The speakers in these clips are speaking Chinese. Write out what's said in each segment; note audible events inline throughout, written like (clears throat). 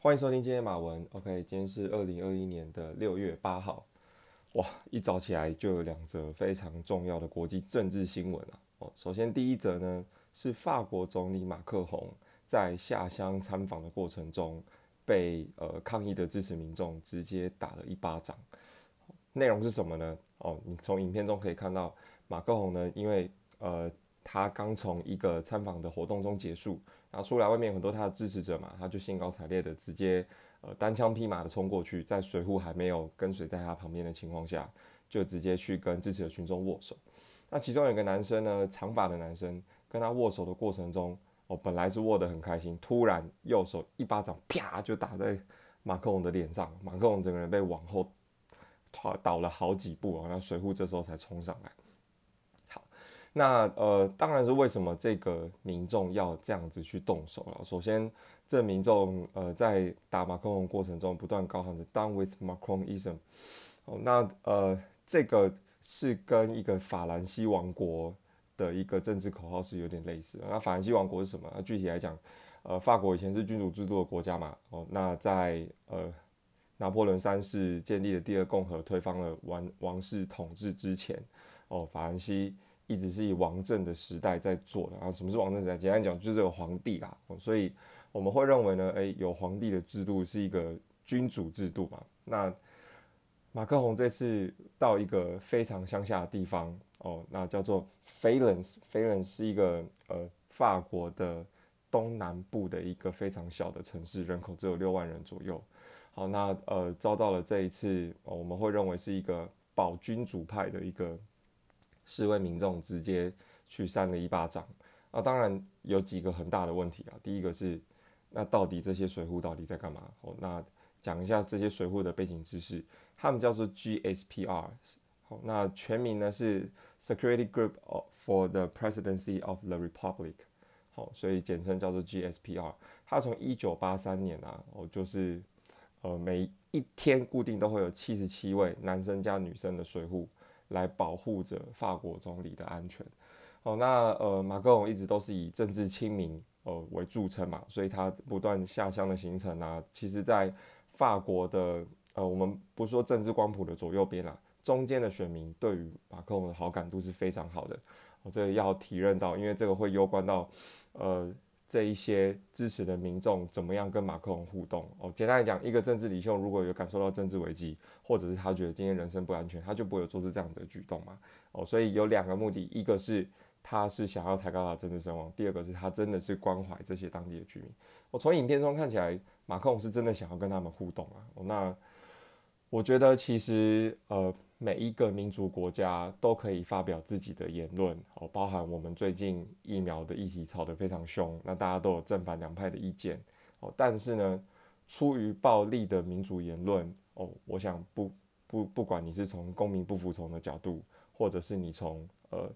欢迎收听今天马文。OK，今天是二零二一年的六月八号。哇，一早起来就有两则非常重要的国际政治新闻啊。哦，首先第一则呢是法国总理马克宏在下乡参访的过程中被呃抗议的支持民众直接打了一巴掌。内容是什么呢？哦，你从影片中可以看到马克宏呢，因为呃。他刚从一个参访的活动中结束，然后出来外面很多他的支持者嘛，他就兴高采烈的直接呃单枪匹马的冲过去，在水户还没有跟随在他旁边的情况下，就直接去跟支持的群众握手。那其中有个男生呢，长发的男生跟他握手的过程中，哦，本来是握得很开心，突然右手一巴掌啪就打在马克龙的脸上，马克龙整个人被往后倒倒了好几步啊，那水户这时候才冲上来。那呃，当然是为什么这个民众要这样子去动手了。首先，这民众呃在打马克龙过程中不断高喊着 “Done with Macronism”。哦，那呃这个是跟一个法兰西王国的一个政治口号是有点类似的。那法兰西王国是什么？那具体来讲，呃，法国以前是君主制度的国家嘛。哦，那在呃拿破仑三世建立的第二共和推翻了王王室统治之前，哦，法兰西。一直是以王政的时代在做的啊。什么是王政时代？简单讲就是有皇帝啦。所以我们会认为呢，诶，有皇帝的制度是一个君主制度嘛。那马克宏这次到一个非常乡下的地方哦，那叫做 Valence，Valence 是一个呃法国的东南部的一个非常小的城市，人口只有六万人左右。好，那呃遭到了这一次，我们会认为是一个保君主派的一个。示威民众直接去扇了一巴掌啊！当然有几个很大的问题啊。第一个是，那到底这些水户到底在干嘛？哦，那讲一下这些水户的背景知识。他们叫做 GSPR，好，那全名呢是 Security Group for the Presidency of the Republic，好，所以简称叫做 GSPR。它从一九八三年啊，哦，就是呃每一天固定都会有七十七位男生加女生的水户。来保护着法国总理的安全。哦，那呃，马克龙一直都是以政治亲民呃为著称嘛，所以他不断下乡的行程啊，其实在法国的呃，我们不说政治光谱的左右边啦，中间的选民对于马克龙的好感度是非常好的。我、哦、这个要体认到，因为这个会攸关到呃。这一些支持的民众怎么样跟马克龙互动？哦，简单来讲，一个政治领袖如果有感受到政治危机，或者是他觉得今天人生不安全，他就不会有做出这样的举动嘛。哦，所以有两个目的，一个是他是想要抬高他政治声望，第二个是他真的是关怀这些当地的居民。我从影片中看起来，马克龙是真的想要跟他们互动啊。哦，那我觉得其实呃。每一个民族国家都可以发表自己的言论，哦，包含我们最近疫苗的议题吵得非常凶，那大家都有正反两派的意见，哦，但是呢，出于暴力的民主言论，哦，我想不不不管你是从公民不服从的角度，或者是你从呃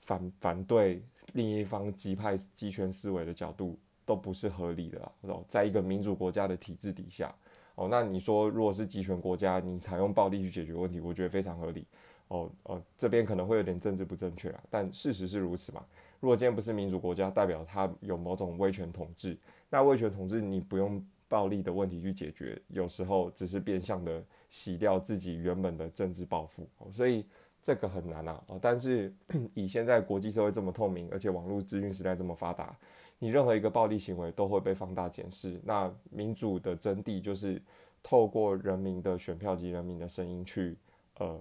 反反对另一方极派极权思维的角度，都不是合理的啦，哦，在一个民主国家的体制底下。哦，那你说，如果是极权国家，你采用暴力去解决问题，我觉得非常合理。哦，呃，这边可能会有点政治不正确啊，但事实是如此嘛。如果今天不是民主国家，代表它有某种威权统治，那威权统治你不用暴力的问题去解决，有时候只是变相的洗掉自己原本的政治抱负。哦，所以这个很难啊。哦，但是 (clears throat) 以现在国际社会这么透明，而且网络资讯时代这么发达。你任何一个暴力行为都会被放大检视。那民主的真谛就是透过人民的选票及人民的声音去呃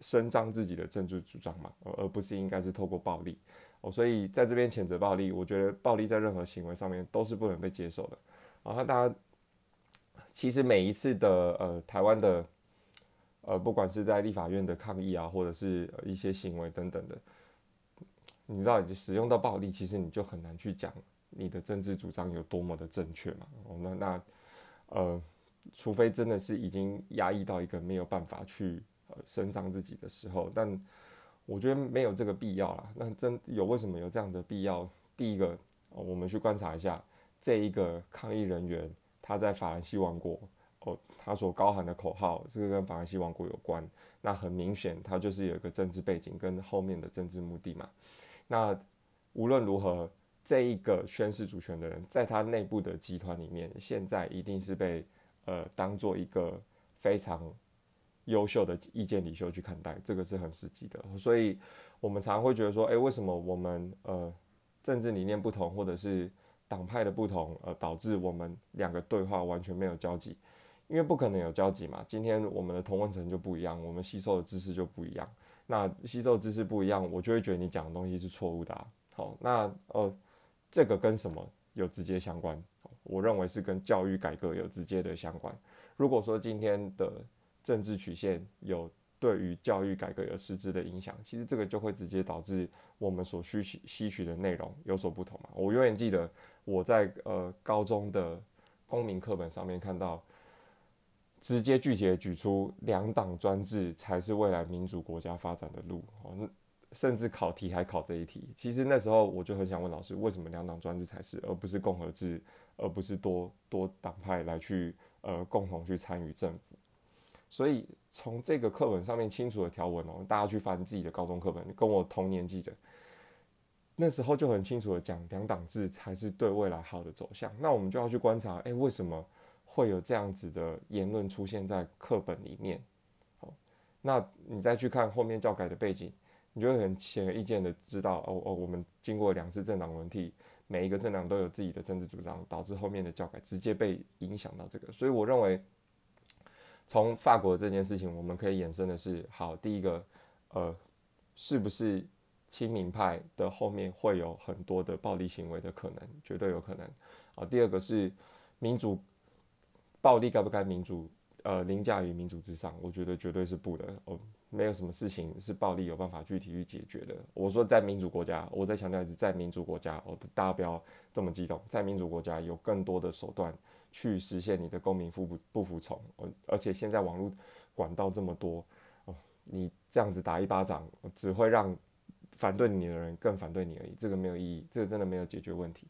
伸张自己的政治主张嘛，而不是应该是透过暴力。哦，所以在这边谴责暴力，我觉得暴力在任何行为上面都是不能被接受的。然后大家其实每一次的呃台湾的呃不管是在立法院的抗议啊，或者是一些行为等等的。你知道，你使用到暴力，其实你就很难去讲你的政治主张有多么的正确嘛。哦，那那呃，除非真的是已经压抑到一个没有办法去呃伸张自己的时候，但我觉得没有这个必要啦。那真有为什么有这样的必要？第一个，我们去观察一下这一个抗议人员他在法兰西王国哦，他所高喊的口号，这个跟法兰西王国有关。那很明显，他就是有一个政治背景跟后面的政治目的嘛。那无论如何，这一个宣示主权的人，在他内部的集团里面，现在一定是被呃当做一个非常优秀的意见领袖去看待，这个是很实际的。所以，我们常会觉得说，诶，为什么我们呃政治理念不同，或者是党派的不同，呃，导致我们两个对话完全没有交集？因为不可能有交集嘛。今天我们的同温层就不一样，我们吸收的知识就不一样。那吸收知识不一样，我就会觉得你讲的东西是错误的。好，那呃。这个跟什么有直接相关？我认为是跟教育改革有直接的相关。如果说今天的政治曲线有对于教育改革有实质的影响，其实这个就会直接导致我们所需吸吸取的内容有所不同嘛。我永远记得我在呃高中的公民课本上面看到，直接具体的举出两党专制才是未来民主国家发展的路。甚至考题还考这一题，其实那时候我就很想问老师，为什么两党专制才是，而不是共和制，而不是多多党派来去呃共同去参与政府？所以从这个课本上面清楚的条文哦，大家去翻自己的高中课本，跟我同年纪的，那时候就很清楚的讲两党制才是对未来好的走向。那我们就要去观察，诶，为什么会有这样子的言论出现在课本里面？好，那你再去看后面教改的背景。你就会很显而易见的知道，哦哦，我们经过两次政党轮替，每一个政党都有自己的政治主张，导致后面的教改直接被影响到这个。所以我认为，从法国这件事情，我们可以衍生的是，好，第一个，呃，是不是亲民派的后面会有很多的暴力行为的可能？绝对有可能。啊，第二个是民主暴力该不该民主？呃，凌驾于民主之上，我觉得绝对是不的。哦，没有什么事情是暴力有办法具体去解决的。我说在民主国家，我再强调一次，在民主国家，哦，大家不要这么激动。在民主国家，有更多的手段去实现你的公民服不不服从。而且现在网络管道这么多，哦，你这样子打一巴掌，只会让反对你的人更反对你而已。这个没有意义，这个真的没有解决问题。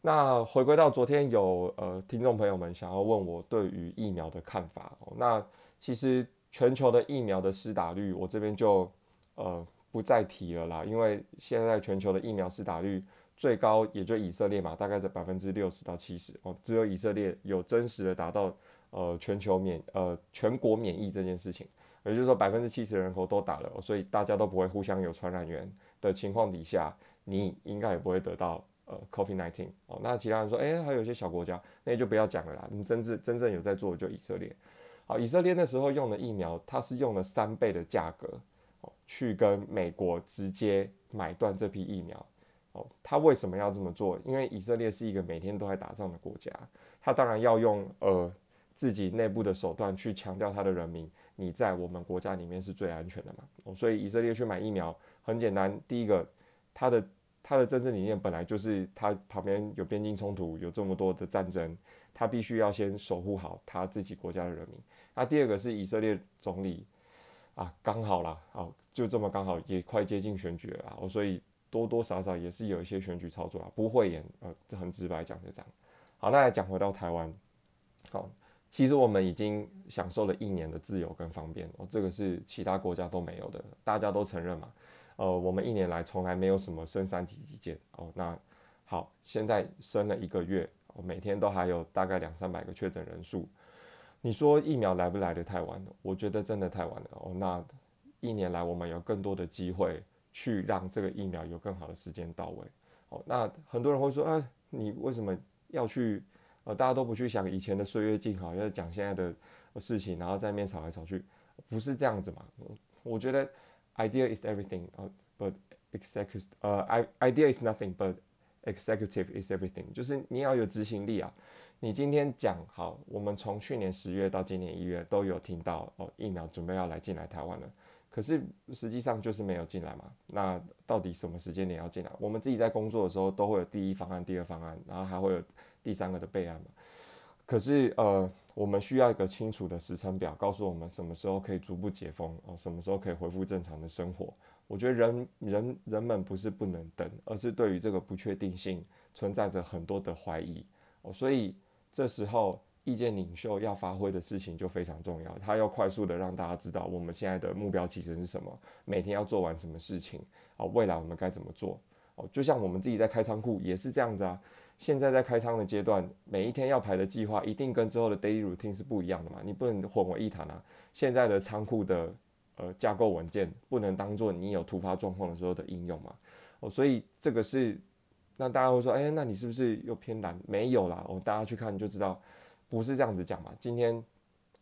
那回归到昨天有呃听众朋友们想要问我对于疫苗的看法哦，那其实全球的疫苗的施打率我这边就呃不再提了啦，因为现在全球的疫苗施打率最高也就以色列嘛，大概在百分之六十到七十哦，只有以色列有真实的达到呃全球免呃全国免疫这件事情，也就是说百分之七十的人口都打了，所以大家都不会互相有传染源的情况底下，你应该也不会得到。呃，Covid nineteen 哦，那其他人说，哎、还有一些小国家，那就不要讲了啦。你真正真正有在做的就以色列。好，以色列那时候用的疫苗，它是用了三倍的价格，哦，去跟美国直接买断这批疫苗。哦，他为什么要这么做？因为以色列是一个每天都在打仗的国家，他当然要用呃自己内部的手段去强调他的人民，你在我们国家里面是最安全的嘛。哦，所以以色列去买疫苗很简单，第一个，他的。他的政治理念本来就是，他旁边有边境冲突，有这么多的战争，他必须要先守护好他自己国家的人民。那第二个是以色列总理啊，刚好啦，好，就这么刚好也快接近选举了啊，所以多多少少也是有一些选举操作啊，不会演，呃，这很直白讲就这样。好，那来讲回到台湾，好，其实我们已经享受了一年的自由跟方便，哦，这个是其他国家都没有的，大家都承认嘛。呃，我们一年来从来没有什么升三级警戒哦。那好，现在升了一个月，每天都还有大概两三百个确诊人数。你说疫苗来不来得太晚了？我觉得真的太晚了哦。那一年来我们有更多的机会去让这个疫苗有更好的时间到位。哦，那很多人会说，啊，你为什么要去？呃，大家都不去想以前的岁月静好，要讲现在的事情，然后在那边吵来吵去，不是这样子嘛？我觉得。Idea is everything, but executive, 呃，idea is nothing, but executive is everything。就是你要有执行力啊。你今天讲好，我们从去年十月到今年一月都有听到哦，疫苗准备要来进来台湾了。可是实际上就是没有进来嘛。那到底什么时间点要进来？我们自己在工作的时候都会有第一方案、第二方案，然后还会有第三个的备案嘛。可是呃。我们需要一个清楚的时程表，告诉我们什么时候可以逐步解封哦，什么时候可以恢复正常的生活。我觉得人人人们不是不能等，而是对于这个不确定性存在着很多的怀疑哦，所以这时候意见领袖要发挥的事情就非常重要，他要快速的让大家知道我们现在的目标其实是什么，每天要做完什么事情啊，未来我们该怎么做哦，就像我们自己在开仓库也是这样子啊。现在在开仓的阶段，每一天要排的计划一定跟之后的 daily routine 是不一样的嘛，你不能混为一谈啊。现在的仓库的呃架构文件不能当做你有突发状况的时候的应用嘛。哦，所以这个是，那大家会说，哎，那你是不是又偏蓝？没有啦，哦，大家去看就知道，不是这样子讲嘛。今天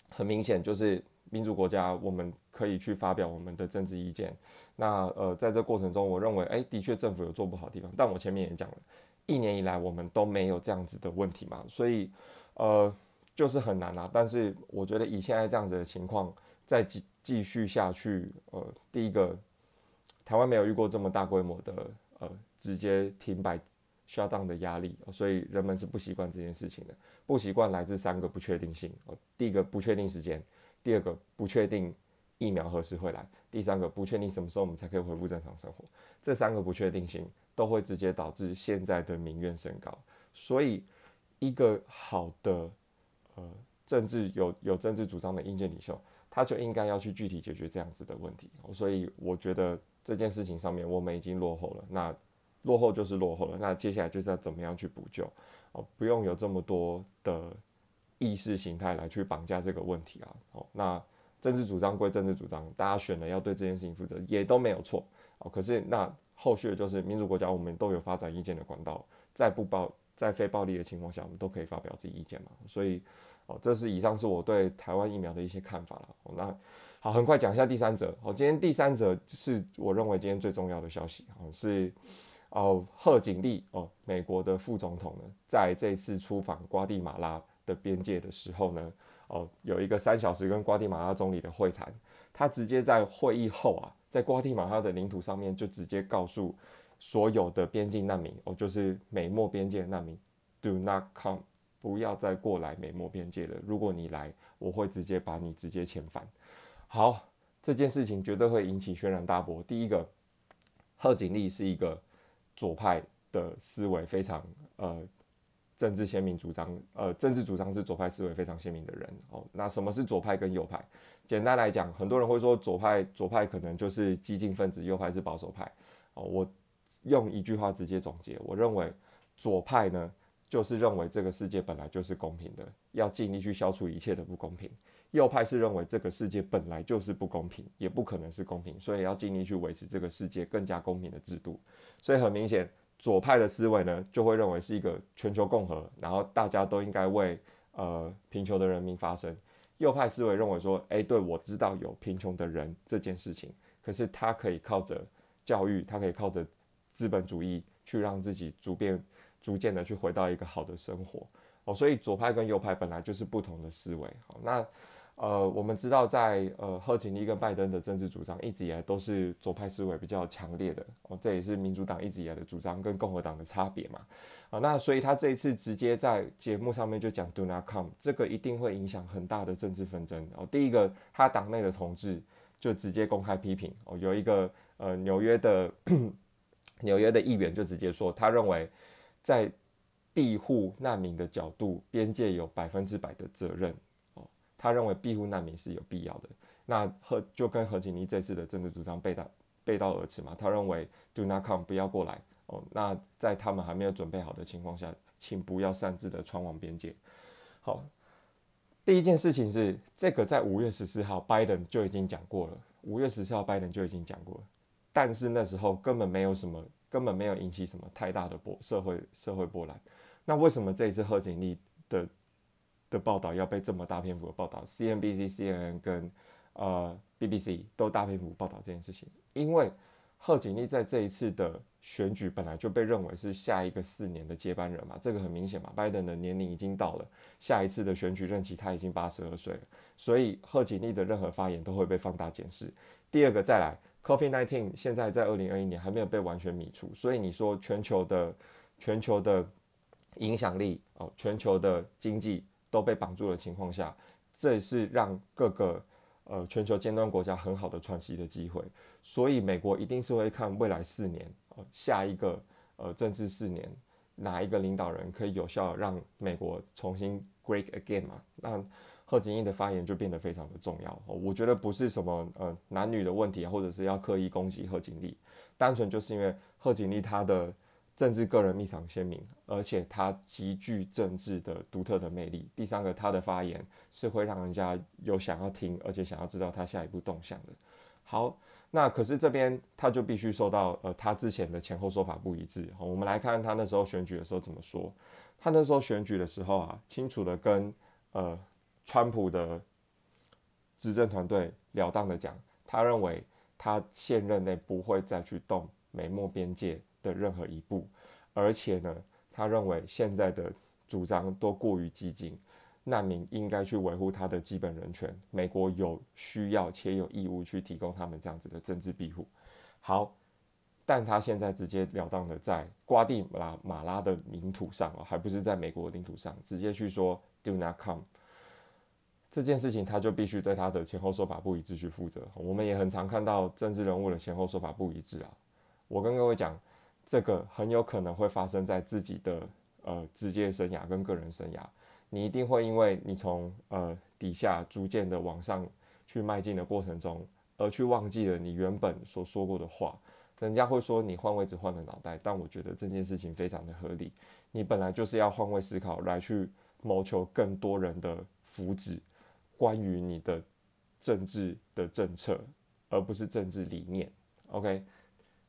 很明显就是民主国家，我们可以去发表我们的政治意见。那呃，在这过程中，我认为，哎，的确政府有做不好的地方，但我前面也讲了，一年以来我们都没有这样子的问题嘛，所以呃，就是很难啊。但是我觉得以现在这样子的情况再继继续下去，呃，第一个。台湾没有遇过这么大规模的呃直接停摆 shut down 的压力，所以人们是不习惯这件事情的。不习惯来自三个不确定性：第一个不确定时间，第二个不确定疫苗何时会来，第三个不确定什么时候我们才可以恢复正常生活。这三个不确定性都会直接导致现在的民怨升高。所以，一个好的呃政治有有政治主张的硬件领袖，他就应该要去具体解决这样子的问题。所以，我觉得。这件事情上面，我们已经落后了。那落后就是落后了。那接下来就是要怎么样去补救？哦，不用有这么多的意识形态来去绑架这个问题啊。哦，那政治主张归政治主张，大家选了要对这件事情负责，也都没有错。哦，可是那后续就是民主国家，我们都有发展意见的管道，在不暴在非暴力的情况下，我们都可以发表自己意见嘛。所以，哦，这是以上是我对台湾疫苗的一些看法了。哦，那。好，很快讲一下第三则。好，今天第三则是我认为今天最重要的消息。哦，是哦，贺锦丽哦，美国的副总统呢，在这次出访瓜地马拉的边界的时候呢，哦，有一个三小时跟瓜地马拉总理的会谈。他直接在会议后啊，在瓜地马拉的领土上面就直接告诉所有的边境难民，哦，就是美墨边界的难民，Do not come，不要再过来美墨边界了。如果你来，我会直接把你直接遣返。好，这件事情绝对会引起轩然大波。第一个，贺锦丽是一个左派的思维非常呃政治鲜明主张，呃政治主张是左派思维非常鲜明的人。哦，那什么是左派跟右派？简单来讲，很多人会说左派左派可能就是激进分子，右派是保守派。哦，我用一句话直接总结，我认为左派呢就是认为这个世界本来就是公平的，要尽力去消除一切的不公平。右派是认为这个世界本来就是不公平，也不可能是公平，所以要尽力去维持这个世界更加公平的制度。所以很明显，左派的思维呢，就会认为是一个全球共和，然后大家都应该为呃贫穷的人民发声。右派思维认为说，哎，对，我知道有贫穷的人这件事情，可是他可以靠着教育，他可以靠着资本主义去让自己逐渐逐渐的去回到一个好的生活。哦，所以左派跟右派本来就是不同的思维。好，那。呃，我们知道在，呃贺锦丽跟拜登的政治主张一直以来都是左派思维比较强烈的哦，这也是民主党一直以来的主张跟共和党的差别嘛。啊，那所以他这一次直接在节目上面就讲 “Do not come”，这个一定会影响很大的政治纷争哦。第一个，他党内的同志就直接公开批评哦，有一个呃纽约的 (clears throat) 纽约的议员就直接说，他认为在庇护难民的角度，边界有百分之百的责任。他认为庇护难民是有必要的，那贺就跟贺锦丽这次的政治主张背道背道而驰嘛。他认为 Do not come，不要过来哦。那在他们还没有准备好的情况下，请不要擅自的穿往边界。好，第一件事情是这个，在五月十四号拜登就已经讲过了，五月十四号拜登就已经讲过了，但是那时候根本没有什么，根本没有引起什么太大的波社会社会波澜。那为什么这一次贺锦丽的的报道要被这么大篇幅的报道，CNBC、CNN 跟呃 BBC 都大篇幅报道这件事情，因为贺锦丽在这一次的选举本来就被认为是下一个四年的接班人嘛，这个很明显嘛，拜登的年龄已经到了，下一次的选举任期他已经八十二岁了，所以贺锦丽的任何发言都会被放大检视。第二个再来，COVID-19 现在在二零二一年还没有被完全弥除，所以你说全球的全球的影响力哦，全球的经济。都被绑住的情况下，这是让各个呃全球尖端国家很好的喘息的机会。所以美国一定是会看未来四年，呃，下一个呃政治四年哪一个领导人可以有效让美国重新 great again 嘛？那贺锦丽的发言就变得非常的重要。我觉得不是什么呃男女的问题，或者是要刻意攻击贺锦丽，单纯就是因为贺锦丽她的政治个人立场鲜明，而且他极具政治的独特的魅力。第三个，他的发言是会让人家有想要听，而且想要知道他下一步动向的。好。那可是这边他就必须受到呃他之前的前后说法不一致。好，我们来看他那时候选举的时候怎么说。他那时候选举的时候啊，清楚的跟呃川普的执政团队了当的讲，他认为他现任内不会再去动美墨边界的任何一步，而且呢，他认为现在的主张都过于激进。难民应该去维护他的基本人权，美国有需要且有义务去提供他们这样子的政治庇护。好，但他现在直截了当的在瓜地马马拉的领土上哦，还不是在美国的领土上，直接去说 “Do not come” 这件事情，他就必须对他的前后说法不一致去负责。我们也很常看到政治人物的前后说法不一致啊。我跟各位讲，这个很有可能会发生在自己的呃职业生涯跟个人生涯。你一定会因为你从呃底下逐渐的往上去迈进的过程中，而去忘记了你原本所说过的话。人家会说你换位置换了脑袋，但我觉得这件事情非常的合理。你本来就是要换位思考，来去谋求更多人的福祉，关于你的政治的政策，而不是政治理念。OK。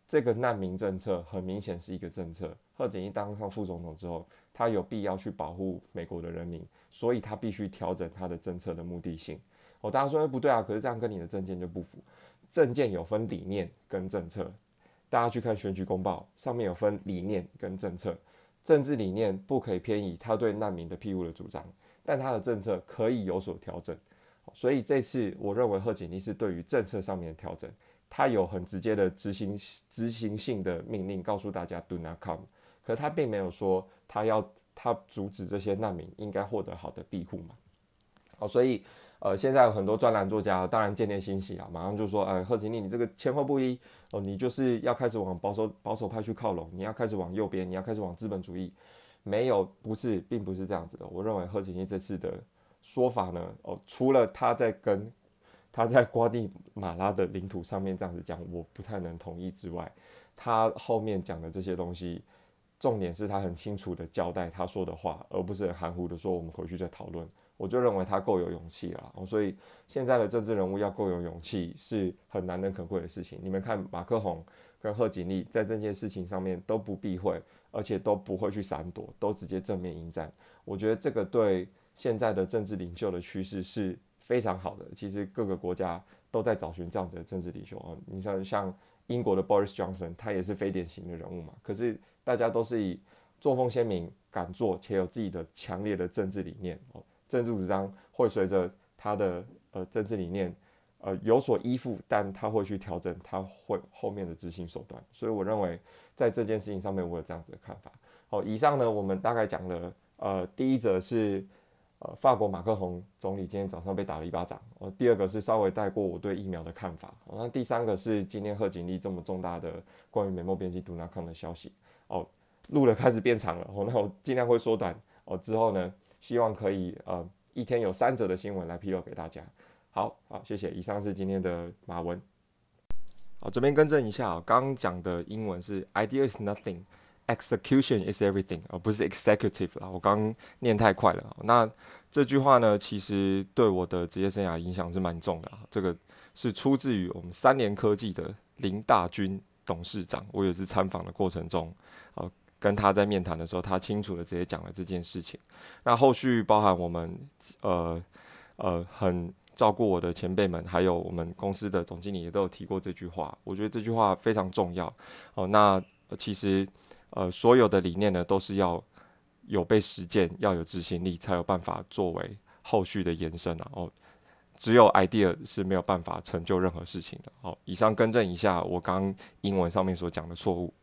这个难民政策很明显是一个政策。贺锦丽当上副总统之后，他有必要去保护美国的人民，所以他必须调整他的政策的目的性。哦，大家说不对啊，可是这样跟你的政见就不符。政见有分理念跟政策，大家去看选举公报，上面有分理念跟政策。政治理念不可以偏移他对难民的庇护的主张，但他的政策可以有所调整。所以这次我认为贺锦丽是对于政策上面的调整。他有很直接的执行执行性的命令，告诉大家 “Do not come”，可他并没有说他要他阻止这些难民应该获得好的庇护嘛。好，所以呃，现在有很多专栏作家当然见猎心喜啊，马上就说：“呃，贺锦丽，你这个前后不一哦，你就是要开始往保守保守派去靠拢，你要开始往右边，你要开始往资本主义。”没有，不是，并不是这样子的。我认为贺锦丽这次的说法呢，哦，除了他在跟他在瓜地马拉的领土上面这样子讲，我不太能同意之外，他后面讲的这些东西，重点是他很清楚的交代他说的话，而不是含糊的说我们回去再讨论。我就认为他够有勇气了，所以现在的政治人物要够有勇气是很难能可贵的事情。你们看马克宏跟贺锦丽在这件事情上面都不避讳，而且都不会去闪躲，都直接正面迎战。我觉得这个对现在的政治领袖的趋势是。非常好的，其实各个国家都在找寻这样子的政治领袖啊。你像像英国的 Boris Johnson，他也是非典型的人物嘛。可是大家都是以作风鲜明、敢做且有自己的强烈的政治理念哦，政治主张会随着他的呃政治理念呃有所依附，但他会去调整他会后面的执行手段。所以我认为在这件事情上面，我有这样子的看法。好，以上呢，我们大概讲了呃第一则是。呃，法国马克宏总理今天早上被打了一巴掌。呃，第二个是稍微带过我对疫苗的看法。那第三个是今天贺锦丽这么重大的关于美墨边境 “do not come” 的消息。哦，录了开始变长了。哦，那我尽量会缩短。哦，之后呢，希望可以呃一天有三则的新闻来披露给大家。好好，谢谢。以上是今天的马文。好，这边更正一下，刚刚讲的英文是 “idea is nothing”。Execution is everything，而不是 executive 啦。我刚念太快了。那这句话呢，其实对我的职业生涯影响是蛮重的。这个是出自于我们三联科技的林大军董事长。我也是参访的过程中，呃，跟他在面谈的时候，他清楚的直接讲了这件事情。那后续包含我们呃呃很照顾我的前辈们，还有我们公司的总经理也都有提过这句话。我觉得这句话非常重要。哦，那其实。呃，所有的理念呢，都是要有被实践，要有执行力，才有办法作为后续的延伸啊。哦，只有 idea 是没有办法成就任何事情的。好，以上更正一下我刚英文上面所讲的错误。